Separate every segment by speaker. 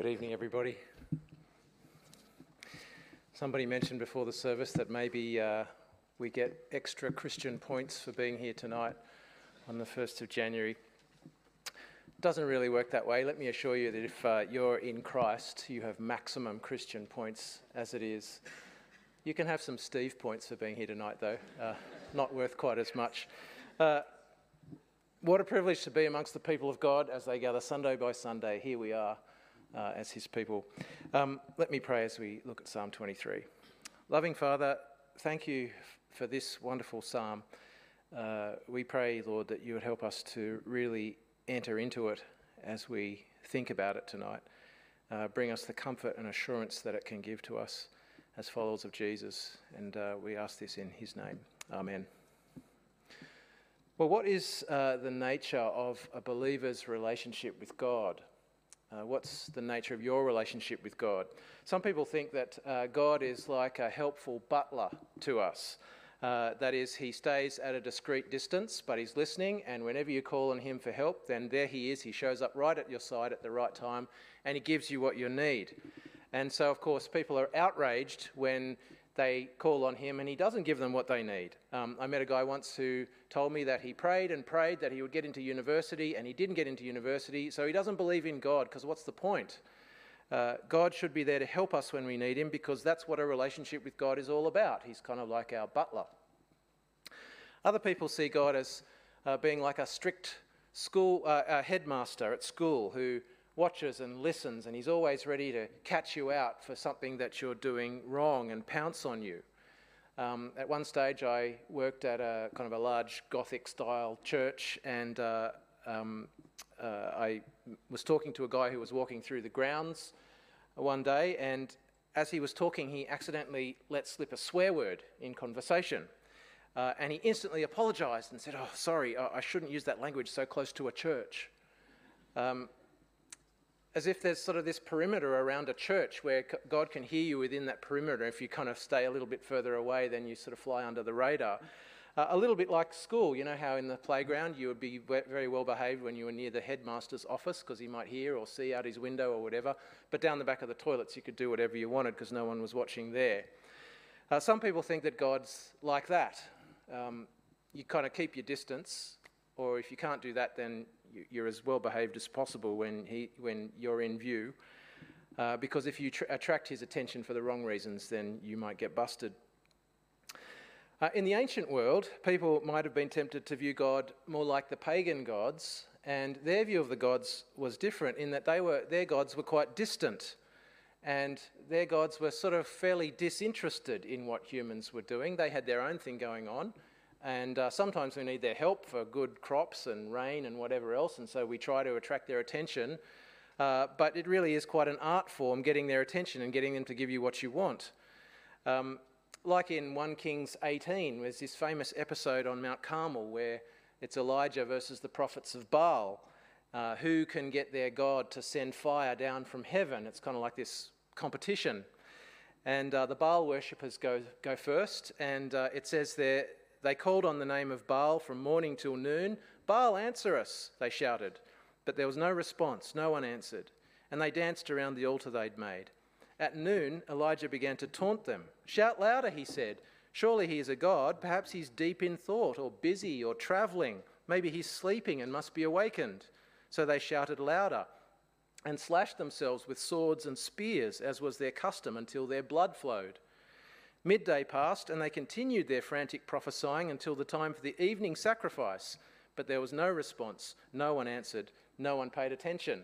Speaker 1: Good evening, everybody. Somebody mentioned before the service that maybe uh, we get extra Christian points for being here tonight on the 1st of January. It doesn't really work that way. Let me assure you that if uh, you're in Christ, you have maximum Christian points as it is. You can have some Steve points for being here tonight, though. Uh, not worth quite as much. Uh, what a privilege to be amongst the people of God as they gather Sunday by Sunday. Here we are uh, as His people. Um, let me pray as we look at Psalm 23. Loving Father, thank you for this wonderful psalm. Uh, we pray, Lord, that you would help us to really enter into it as we think about it tonight. Uh, bring us the comfort and assurance that it can give to us as followers of Jesus. And uh, we ask this in his name. Amen. Well, what is uh, the nature of a believer's relationship with God? Uh, what's the nature of your relationship with God? Some people think that uh, God is like a helpful butler to us. Uh, that is, he stays at a discreet distance, but he's listening, and whenever you call on him for help, then there he is. He shows up right at your side at the right time, and he gives you what you need. And so, of course, people are outraged when they call on him and he doesn't give them what they need. Um, I met a guy once who told me that he prayed and prayed that he would get into university and he didn't get into university, so he doesn't believe in God because what's the point? Uh, God should be there to help us when we need him because that's what a relationship with God is all about. He's kind of like our butler. Other people see God as uh, being like a strict school uh, headmaster at school who watches and listens, and he's always ready to catch you out for something that you're doing wrong and pounce on you. Um, at one stage, I worked at a kind of a large Gothic style church, and uh, um, uh, I was talking to a guy who was walking through the grounds one day, and as he was talking, he accidentally let slip a swear word in conversation. Uh, and he instantly apologized and said, Oh, sorry, I shouldn't use that language so close to a church. Um, as if there's sort of this perimeter around a church where God can hear you within that perimeter. If you kind of stay a little bit further away, then you sort of fly under the radar. Uh, a little bit like school, you know how in the playground you would be very well behaved when you were near the headmaster's office because he might hear or see out his window or whatever. But down the back of the toilets, you could do whatever you wanted because no one was watching there. Uh, some people think that God's like that. Um, you kind of keep your distance, or if you can't do that, then you're as well behaved as possible when, he, when you're in view. Uh, because if you attract his attention for the wrong reasons, then you might get busted. Uh, in the ancient world, people might have been tempted to view God more like the pagan gods, and their view of the gods was different in that they were, their gods were quite distant, and their gods were sort of fairly disinterested in what humans were doing. They had their own thing going on, and uh, sometimes we need their help for good crops and rain and whatever else, and so we try to attract their attention. Uh, but it really is quite an art form getting their attention and getting them to give you what you want. Um, like in 1 Kings 18, there's this famous episode on Mount Carmel where it's Elijah versus the prophets of Baal. Uh, who can get their God to send fire down from heaven? It's kind of like this competition. And uh, the Baal worshippers go, go first, and uh, it says there they called on the name of Baal from morning till noon. Baal, answer us, they shouted. But there was no response, no one answered. And they danced around the altar they'd made. At noon, Elijah began to taunt them. Shout louder, he said. Surely he is a god. Perhaps he's deep in thought, or busy, or travelling. Maybe he's sleeping and must be awakened. So they shouted louder and slashed themselves with swords and spears, as was their custom, until their blood flowed. Midday passed, and they continued their frantic prophesying until the time for the evening sacrifice. But there was no response. No one answered. No one paid attention.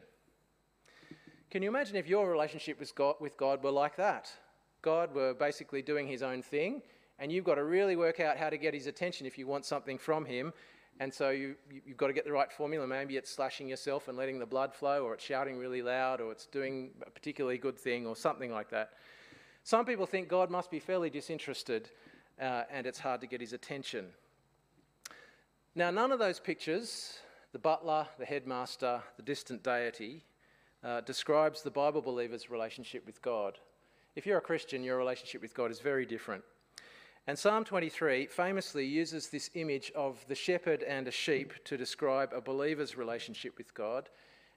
Speaker 1: Can you imagine if your relationship with God, with God were like that? God were basically doing his own thing, and you've got to really work out how to get his attention if you want something from him. And so you, you've got to get the right formula. Maybe it's slashing yourself and letting the blood flow, or it's shouting really loud, or it's doing a particularly good thing, or something like that. Some people think God must be fairly disinterested uh, and it's hard to get his attention. Now, none of those pictures, the butler, the headmaster, the distant deity, uh, describes the Bible believer's relationship with God. If you're a Christian, your relationship with God is very different. And Psalm 23 famously uses this image of the shepherd and a sheep to describe a believer's relationship with God.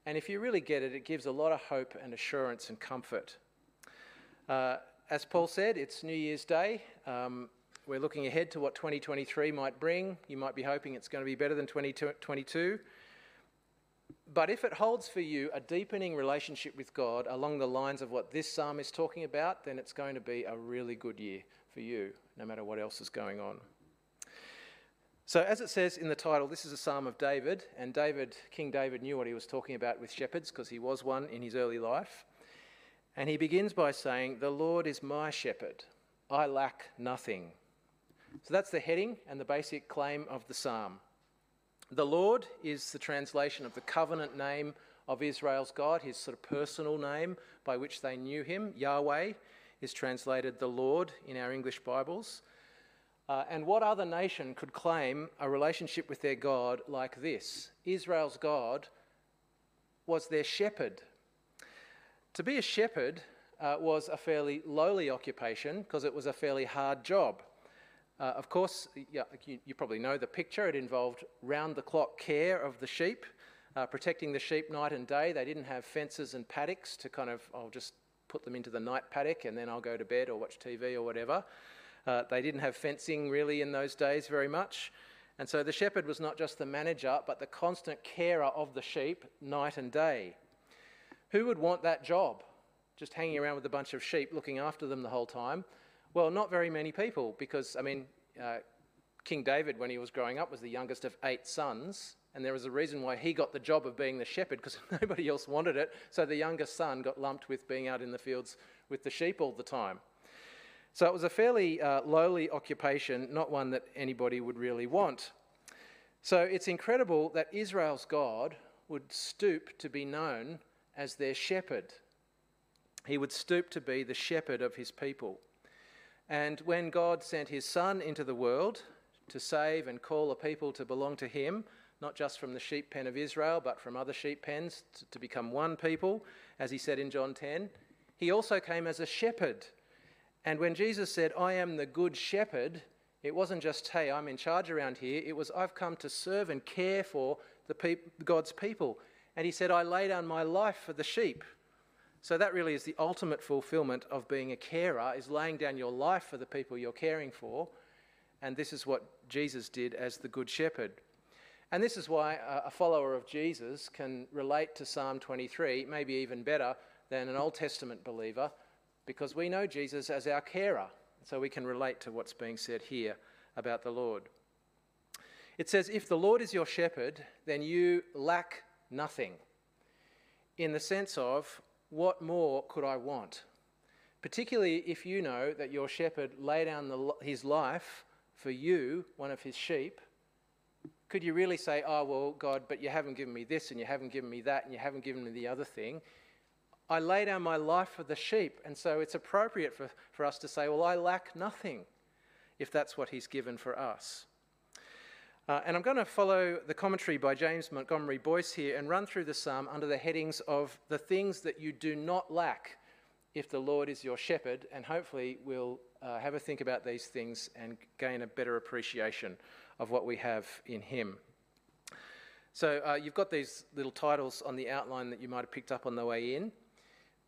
Speaker 1: And if you really get it, it gives a lot of hope and assurance and comfort. Uh, as Paul said, it's New Year's Day. Um, we're looking ahead to what 2023 might bring. You might be hoping it's going to be better than 2022. But if it holds for you a deepening relationship with God along the lines of what this psalm is talking about, then it's going to be a really good year for you, no matter what else is going on. So, as it says in the title, this is a psalm of David, and David, King David, knew what he was talking about with shepherds because he was one in his early life. And he begins by saying, The Lord is my shepherd, I lack nothing. So, that's the heading and the basic claim of the psalm. The Lord is the translation of the covenant name of Israel's God, his sort of personal name by which they knew him. Yahweh is translated the Lord in our English Bibles. Uh, and what other nation could claim a relationship with their God like this? Israel's God was their shepherd. To be a shepherd uh, was a fairly lowly occupation because it was a fairly hard job. Uh, of course, you, you, probably know the picture. It involved round the clock care of the sheep, uh, protecting the sheep night and day. They didn't have fences and paddocks to kind of, I'll just put them into the night paddock and then I'll go to bed or watch TV or whatever. Uh, they didn't have fencing really in those days very much. And so the shepherd was not just the manager, but the constant carer of the sheep night and day. Who would want that job? Just hanging around with a bunch of sheep, looking after them the whole time. Well, not very many people, because, I mean, uh, King David, when he was growing up, was the youngest of eight sons, and there was a reason why he got the job of being the shepherd, because nobody else wanted it. So the youngest son got lumped with being out in the fields with the sheep all the time. So it was a fairly uh, lowly occupation, not one that anybody would really want. So it's incredible that Israel's God would stoop to be known as their shepherd. He would stoop to be the shepherd of his people. And when God sent his Son into the world to save and call a people to belong to him, not just from the sheep pen of Israel, but from other sheep pens to, become one people, as he said in John 10, he also came as a shepherd. And when Jesus said, I am the good shepherd, it wasn't just, hey, I'm in charge around here. It was, I've come to serve and care for the God's people. And he said, I lay down my life for the sheep. So that really is the ultimate fulfillment of being a carer, is laying down your life for the people you're caring for. And this is what Jesus did as the Good Shepherd. And this is why a follower of Jesus can relate to Psalm 23, maybe even better than an Old Testament believer, because we know Jesus as our carer. So we can relate to what's being said here about the Lord. It says, If the Lord is your shepherd, then you lack nothing. In the sense of, what more could I want? Particularly if you know that your shepherd laid down the, his life for you, one of his sheep. Could you really say, Oh, well, God, but you haven't given me this and you haven't given me that and you haven't given me the other thing? I lay down my life for the sheep. And so it's appropriate for, for us to say, Well, I lack nothing, if that's what he's given for us. Uh, and I'm going to follow the commentary by James Montgomery Boice here and run through the psalm under the headings of the things that you do not lack if the Lord is your shepherd. And hopefully, we'll uh, have a think about these things and gain a better appreciation of what we have in Him. So, uh, you've got these little titles on the outline that you might have picked up on the way in.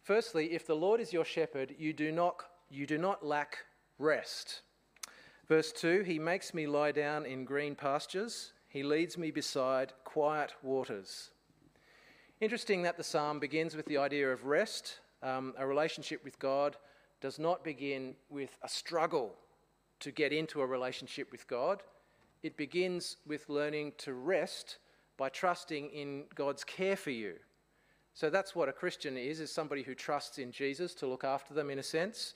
Speaker 1: Firstly, if the Lord is your shepherd, you do not, you do not lack rest. Verse 2 He makes me lie down in green pastures, He leads me beside quiet waters. Interesting that the psalm begins with the idea of rest. Um, a relationship with God does not begin with a struggle to get into a relationship with God. It begins with learning to rest by trusting in God's care for you. So that's what a Christian is, is somebody who trusts in Jesus to look after them in a sense.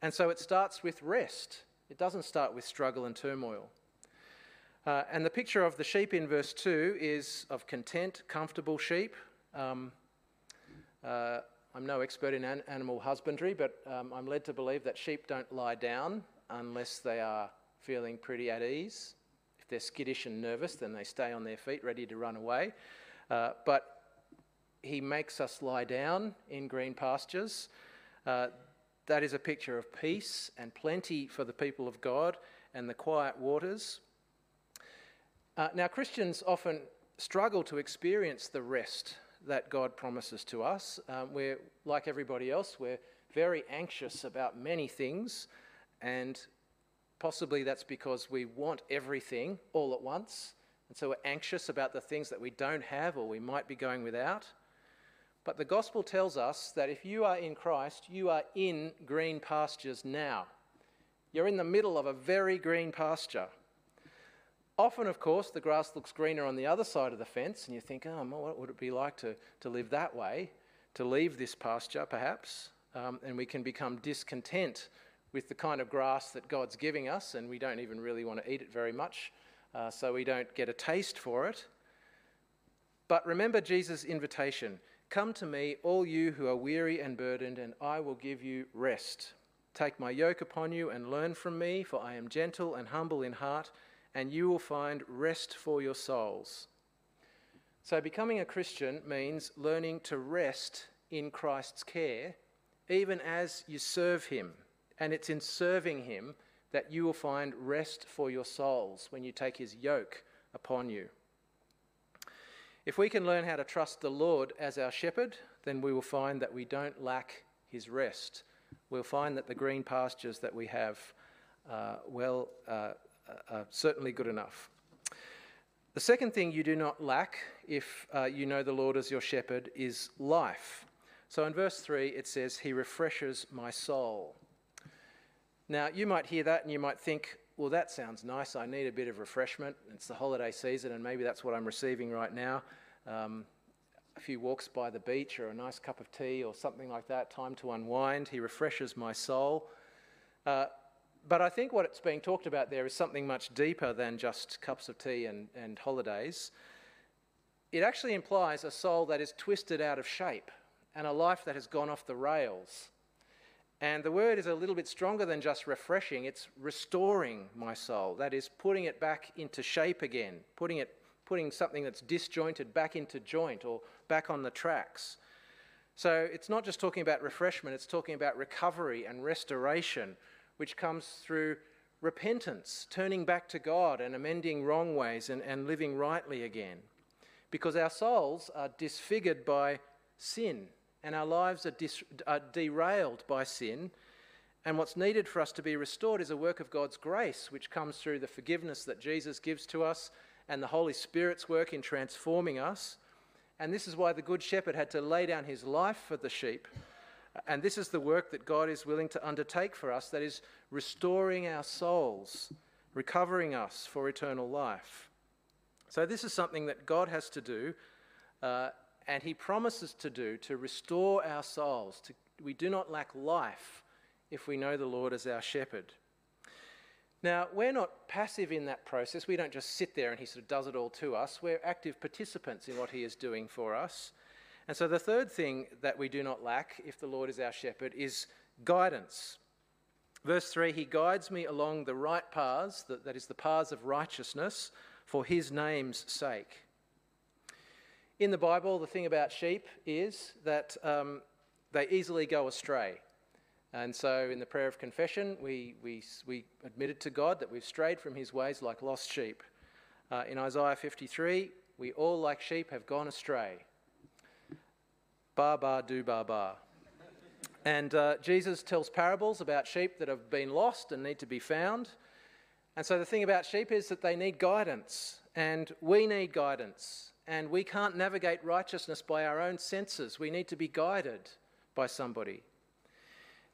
Speaker 1: And so it starts with rest. It doesn't start with struggle and turmoil. Uh, and the picture of the sheep in verse 2 is of content, comfortable sheep. Um, uh, I'm no expert in an- animal husbandry, but um, I'm led to believe that sheep don't lie down unless they are feeling pretty at ease. If they're skittish and nervous, then they stay on their feet ready to run away. Uh, but he makes us lie down in green pastures. Uh, that is a picture of peace and plenty for the people of God and the quiet waters. Uh, now, Christians often struggle to experience the rest that God promises to us. Um, we're, like everybody else, we're very anxious about many things, and possibly that's because we want everything all at once. And so we're anxious about the things that we don't have or we might be going without. But the gospel tells us that if you are in Christ, you are in green pastures now. You're in the middle of a very green pasture. Often, of course, the grass looks greener on the other side of the fence, and you think, oh, what would it be like to, to live that way, to leave this pasture, perhaps? Um, and we can become discontent with the kind of grass that God's giving us, and we don't even really want to eat it very much, uh, so we don't get a taste for it. But remember Jesus' invitation Come to me, all you who are weary and burdened, and I will give you rest. Take my yoke upon you and learn from me, for I am gentle and humble in heart and you will find rest for your souls. So, becoming a Christian means learning to rest in Christ's care, even as you serve Him. And it's in serving Him that you will find rest for your souls when you take His yoke upon you. If we can learn how to trust the Lord as our shepherd, then we will find that we don't lack His rest. We'll find that the green pastures that we have, uh, well, uh, uh, uh, certainly good enough. The second thing you do not lack if uh, you know the Lord as your shepherd is life. So in verse 3, it says, He refreshes my soul. Now, you might hear that and you might think, well, that sounds nice. I need a bit of refreshment. It's the holiday season, and maybe that's what I'm receiving right now. Um, a few walks by the beach, or a nice cup of tea, or something like that, time to unwind. He refreshes my soul. Uh, but I think what it's being talked about there is something much deeper than just cups of tea and, and holidays. It actually implies a soul that is twisted out of shape and a life that has gone off the rails. And the word is a little bit stronger than just refreshing, it's restoring my soul. That is, putting it back into shape again, putting, it, putting something that's disjointed back into joint or back on the tracks. So it's not just talking about refreshment, it's talking about recovery and restoration which comes through repentance, turning back to God and amending wrong ways and, and living rightly again. Because our souls are disfigured by sin and our lives are, dis, are derailed by sin. And what's needed for us to be restored is a work of God's grace, which comes through the forgiveness that Jesus gives to us and the Holy Spirit's work in transforming us. And this is why the Good Shepherd had to lay down his life for the sheep and this is the work that God is willing to undertake for us that is, restoring our souls, recovering us for eternal life. So, this is something that God has to do, uh, and He promises to do to restore our souls. To, we do not lack life if we know the Lord as our shepherd. Now, we're not passive in that process. We don't just sit there and He sort of does it all to us. We're active participants in what He is doing for us. And so the third thing that we do not lack, if the Lord is our shepherd, is guidance. Verse 3 He guides me along the right paths, that, that is, the paths of righteousness, for his name's sake. In the Bible, the thing about sheep is that um, they easily go astray. And so in the prayer of confession, we, we, we admitted to God that we've strayed from his ways like lost sheep. Uh, in Isaiah 53, we all, like sheep, have gone astray. Ba ba do ba ba. And uh, Jesus tells parables about sheep that have been lost and need to be found. And so the thing about sheep is that they need guidance, and we need guidance. And we can't navigate righteousness by our own senses. We need to be guided by somebody.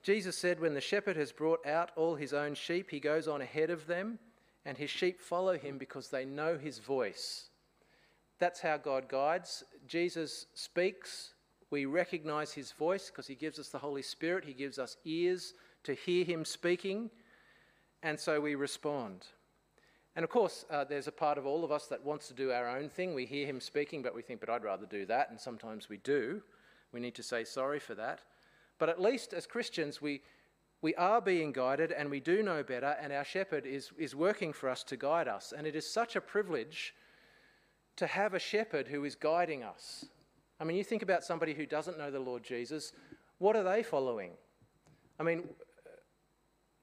Speaker 1: Jesus said, When the shepherd has brought out all his own sheep, he goes on ahead of them, and his sheep follow him because they know his voice. That's how God guides. Jesus speaks, we recognize his voice because he gives us the Holy Spirit, he gives us ears to hear him speaking, and so we respond. And of course, uh, there's a part of all of us that wants to do our own thing. We hear him speaking, but we think, but I'd rather do that, and sometimes we do. We need to say sorry for that. But at least as Christians, we, we are being guided and we do know better, and our shepherd is, is working for us to guide us. And it is such a privilege to have a shepherd who is guiding us. I mean, you think about somebody who doesn't know the Lord Jesus, what are they following? I mean,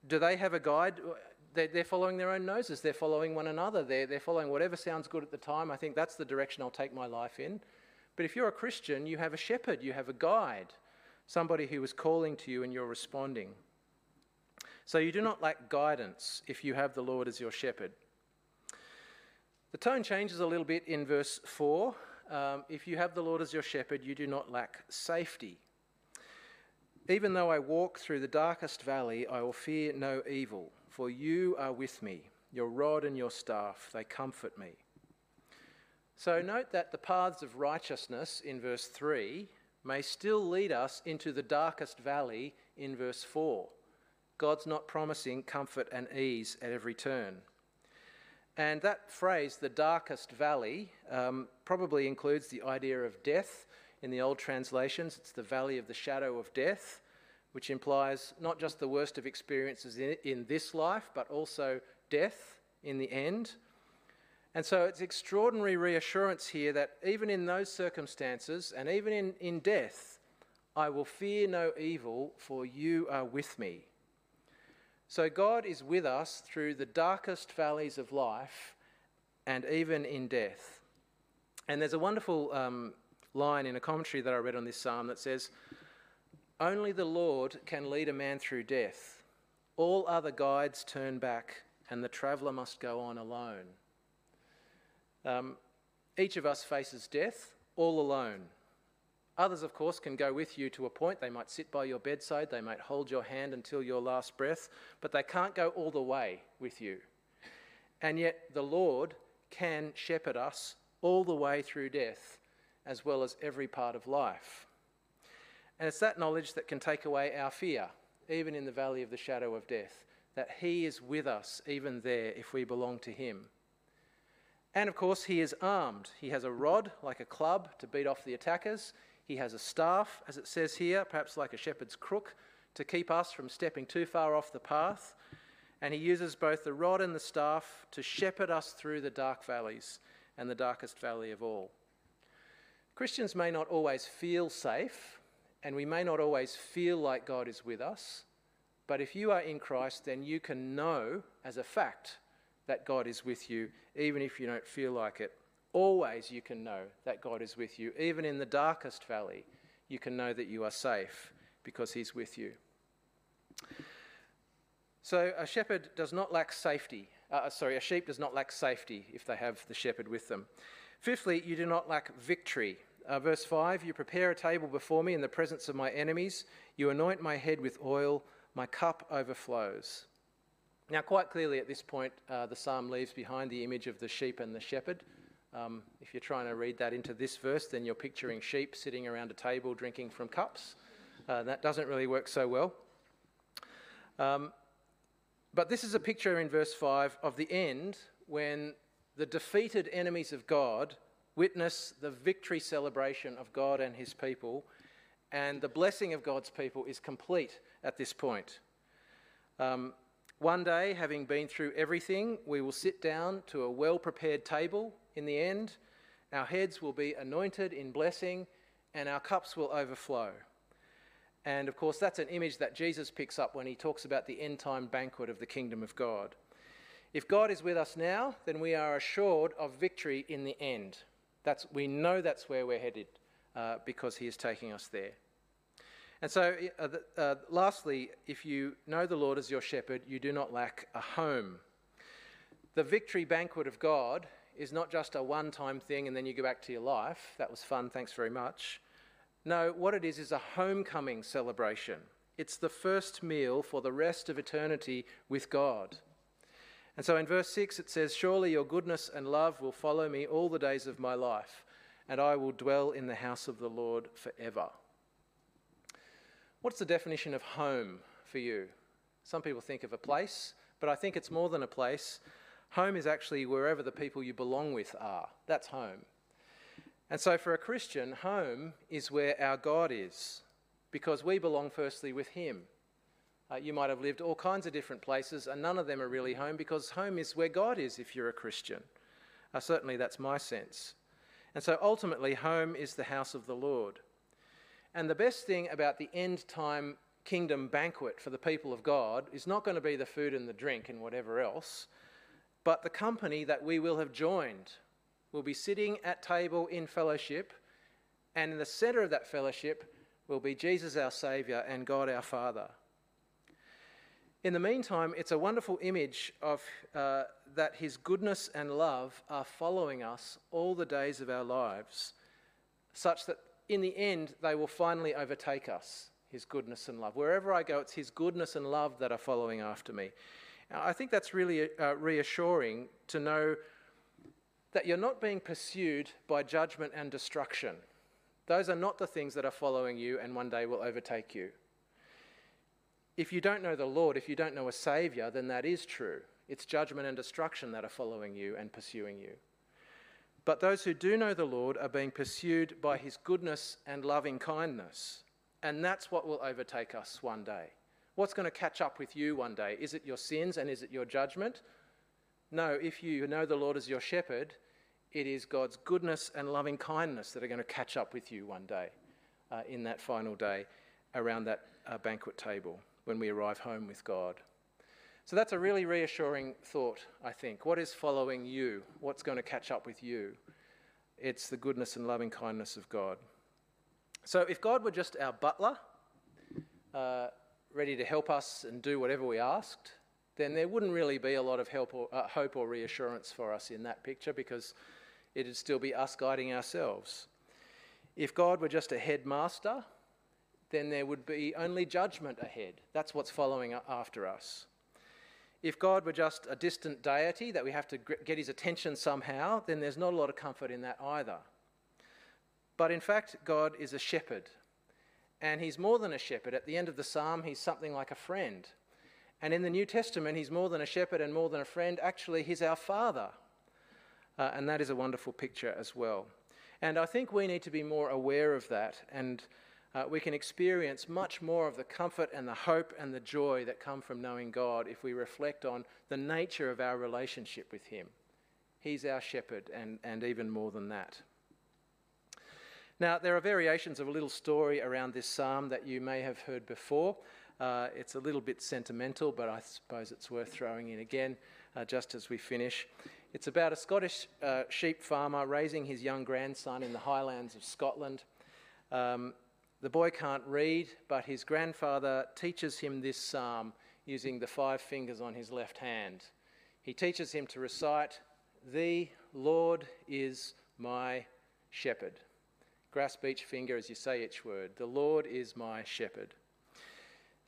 Speaker 1: do they have a guide? They're, they're following their own noses, they're following one another, they're, they're following whatever sounds good at the time. I think that's the direction I'll take my life in. But if you're a Christian, you have a shepherd, you have a guide, somebody who is calling to you and you're responding. So you do not lack guidance if you have the Lord as your shepherd. The tone changes a little bit in verse 4. Um, if you have the Lord as your shepherd, you do not lack safety. Even though I walk through the darkest valley, I will fear no evil, for you are with me. Your rod and your staff, they comfort me. So note that the paths of righteousness in verse 3 may still lead us into the darkest valley in verse 4. God's not promising comfort and ease at every turn. And that phrase, the darkest valley, um, probably includes the idea of death. In the old translations, it's the valley of the shadow of death, which implies not just the worst of experiences in, in this life, but also death in the end. And so it's extraordinary reassurance here that even in those circumstances, and even in, in death, I will fear no evil, for you are with me. So God is with us through the darkest valleys of life and even in death. And there's a wonderful um, line in a commentary that I read on this psalm that says, Only the Lord can lead a man through death. All other guides turn back, and the traveller must go on alone. Um, each of us faces death all alone. Others, of course, can go with you to a point. They might sit by your bedside, they might hold your hand until your last breath, but they can't go all the way with you. And yet, the Lord can shepherd us all the way through death, as well as every part of life. And it's that knowledge that can take away our fear, even in the valley of the shadow of death, that He is with us even there if we belong to Him. And of course, He is armed. He has a rod, like a club, to beat off the attackers. He has a staff, as it says here, perhaps like a shepherd's crook, to keep us from stepping too far off the path. And he uses both the rod and the staff to shepherd us through the dark valleys and the darkest valley of all. Christians may not always feel safe, and we may not always feel like God is with us, but if you are in Christ, then you can know as a fact that God is with you, even if you don't feel like it always you can know that God is with you. Even in the darkest valley, you can know that you are safe because He's with you. So a shepherd does not lack safety. Uh, uh, sorry, a sheep does not lack safety if they have the shepherd with them. Fifthly, you do not lack victory. Uh, verse 5 You prepare a table before me in the presence of my enemies. You anoint my head with oil. My cup overflows. Now, quite clearly at this point, uh, the psalm leaves behind the image of the sheep and the shepherd. Um, if you're trying to read that into this verse, then you're picturing sheep sitting around a table drinking from cups. Uh, that doesn't really work so well. Um, but this is a picture in verse 5 of the end when the defeated enemies of God witness the victory celebration of God and his people, and the blessing of God's people is complete at this point. Um, one day, having been through everything, we will sit down to a well prepared table in the end. Our heads will be anointed in blessing, and our cups will overflow. And of course, that's an image that Jesus picks up when he talks about the end time banquet of the kingdom of God. If God is with us now, then we are assured of victory in the end. That's, we know that's where we're headed uh, because he is taking us there. And so, uh, uh, lastly, if you know the Lord as your shepherd, you do not lack a home. The victory banquet of God is not just a one time thing and then you go back to your life. That was fun, thanks very much. No, what it is is a homecoming celebration. It's the first meal for the rest of eternity with God. And so in verse 6 it says, Surely your goodness and love will follow me all the days of my life, and I will dwell in the house of the Lord forever. What's the definition of home for you? Some people think of a place, but I think it's more than a place. Home is actually wherever the people you belong with are. That's home. And so for a Christian, home is where our God is, because we belong firstly with Him. Uh, you might have lived all kinds of different places, and none of them are really home because home is where God is if you're a Christian. Uh, certainly, that's my sense. And so ultimately, home is the house of the Lord. And the best thing about the end time kingdom banquet for the people of God is not going to be the food and the drink and whatever else, but the company that we will have joined. We'll be sitting at table in fellowship And in the center of that fellowship will be Jesus our Saviour and God our Father. In the meantime, it's a wonderful image of uh, that His goodness and love are following us all the days of our lives, such that in the end they will finally overtake us. His goodness and love. Wherever I go, it's His goodness and love that are following after me. Now, I think that's really uh, reassuring to know that you're not being pursued by judgment and destruction. Those are not the things that are following you and one day will overtake you. If you don't know the Lord, if you don't know a Saviour, then that is true. It's judgment and destruction that are following you and pursuing you. But those who do know the Lord are being pursued by his goodness and loving kindness. And that's what will overtake us one day. What's going to catch up with you one day? Is it your sins and is it your judgment? No, if you know the Lord as your shepherd, it is God's goodness and loving kindness that are going to catch up with you one day uh, in that final day around that uh, banquet table when we arrive home with God. So that's a really reassuring thought, I think. What is following you? What's going to catch up with you? It's the goodness and loving kindness of God. So if God were just our butler, uh, ready to help us and do whatever we asked, then there wouldn't really be a lot of help or, uh, hope or reassurance for us in that picture because it'd still be us guiding ourselves. If God were just a headmaster, then there would be only judgment ahead. That's what's following after us. If God were just a distant deity that we have to get his attention somehow, then there's not a lot of comfort in that either. But in fact, God is a shepherd. And he's more than a shepherd. At the end of the psalm, he's something like a friend. And in the New Testament, he's more than a shepherd and more than a friend. Actually, he's our father. Uh, and that is a wonderful picture as well. And I think we need to be more aware of that and uh, we can experience much more of the comfort and the hope and the joy that come from knowing God if we reflect on the nature of our relationship with Him. He's our shepherd, and, and even more than that. Now, there are variations of a little story around this psalm that you may have heard before. Uh, it's a little bit sentimental, but I suppose it's worth throwing in again uh, just as we finish. It's about a Scottish uh, sheep farmer raising his young grandson in the highlands of Scotland. Um, the boy can't read, but his grandfather teaches him this psalm using the five fingers on his left hand. He teaches him to recite, The Lord is my shepherd. Grasp each finger as you say each word. The Lord is my shepherd.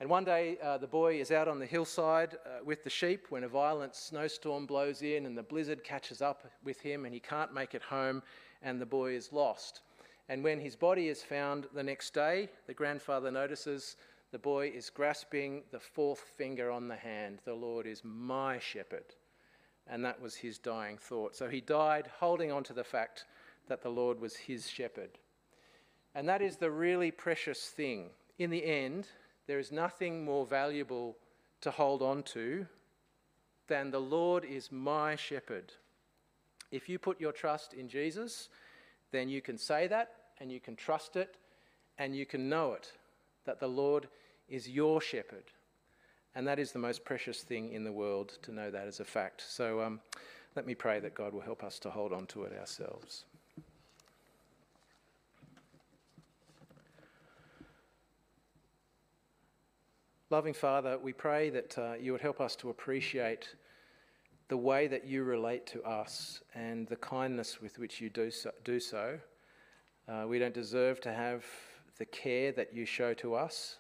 Speaker 1: And one day uh, the boy is out on the hillside uh, with the sheep when a violent snowstorm blows in and the blizzard catches up with him and he can't make it home and the boy is lost. And when his body is found the next day, the grandfather notices the boy is grasping the fourth finger on the hand. The Lord is my shepherd. And that was his dying thought. So he died holding on to the fact that the Lord was his shepherd. And that is the really precious thing. In the end, there is nothing more valuable to hold on to than the Lord is my shepherd. If you put your trust in Jesus, then you can say that and you can trust it and you can know it that the Lord is your shepherd. And that is the most precious thing in the world to know that as a fact. So um, let me pray that God will help us to hold on to it ourselves. Loving Father, we pray that uh, you would help us to appreciate the way that you relate to us and the kindness with which you do so. Do so. Uh, we don't deserve to have the care that you show to us,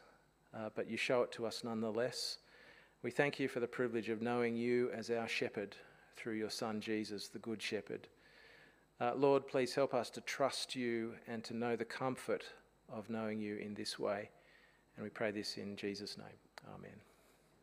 Speaker 1: uh, but you show it to us nonetheless. We thank you for the privilege of knowing you as our shepherd through your Son Jesus, the Good Shepherd. Uh, Lord, please help us to trust you and to know the comfort of knowing you in this way. And we pray this in Jesus' name. Amen.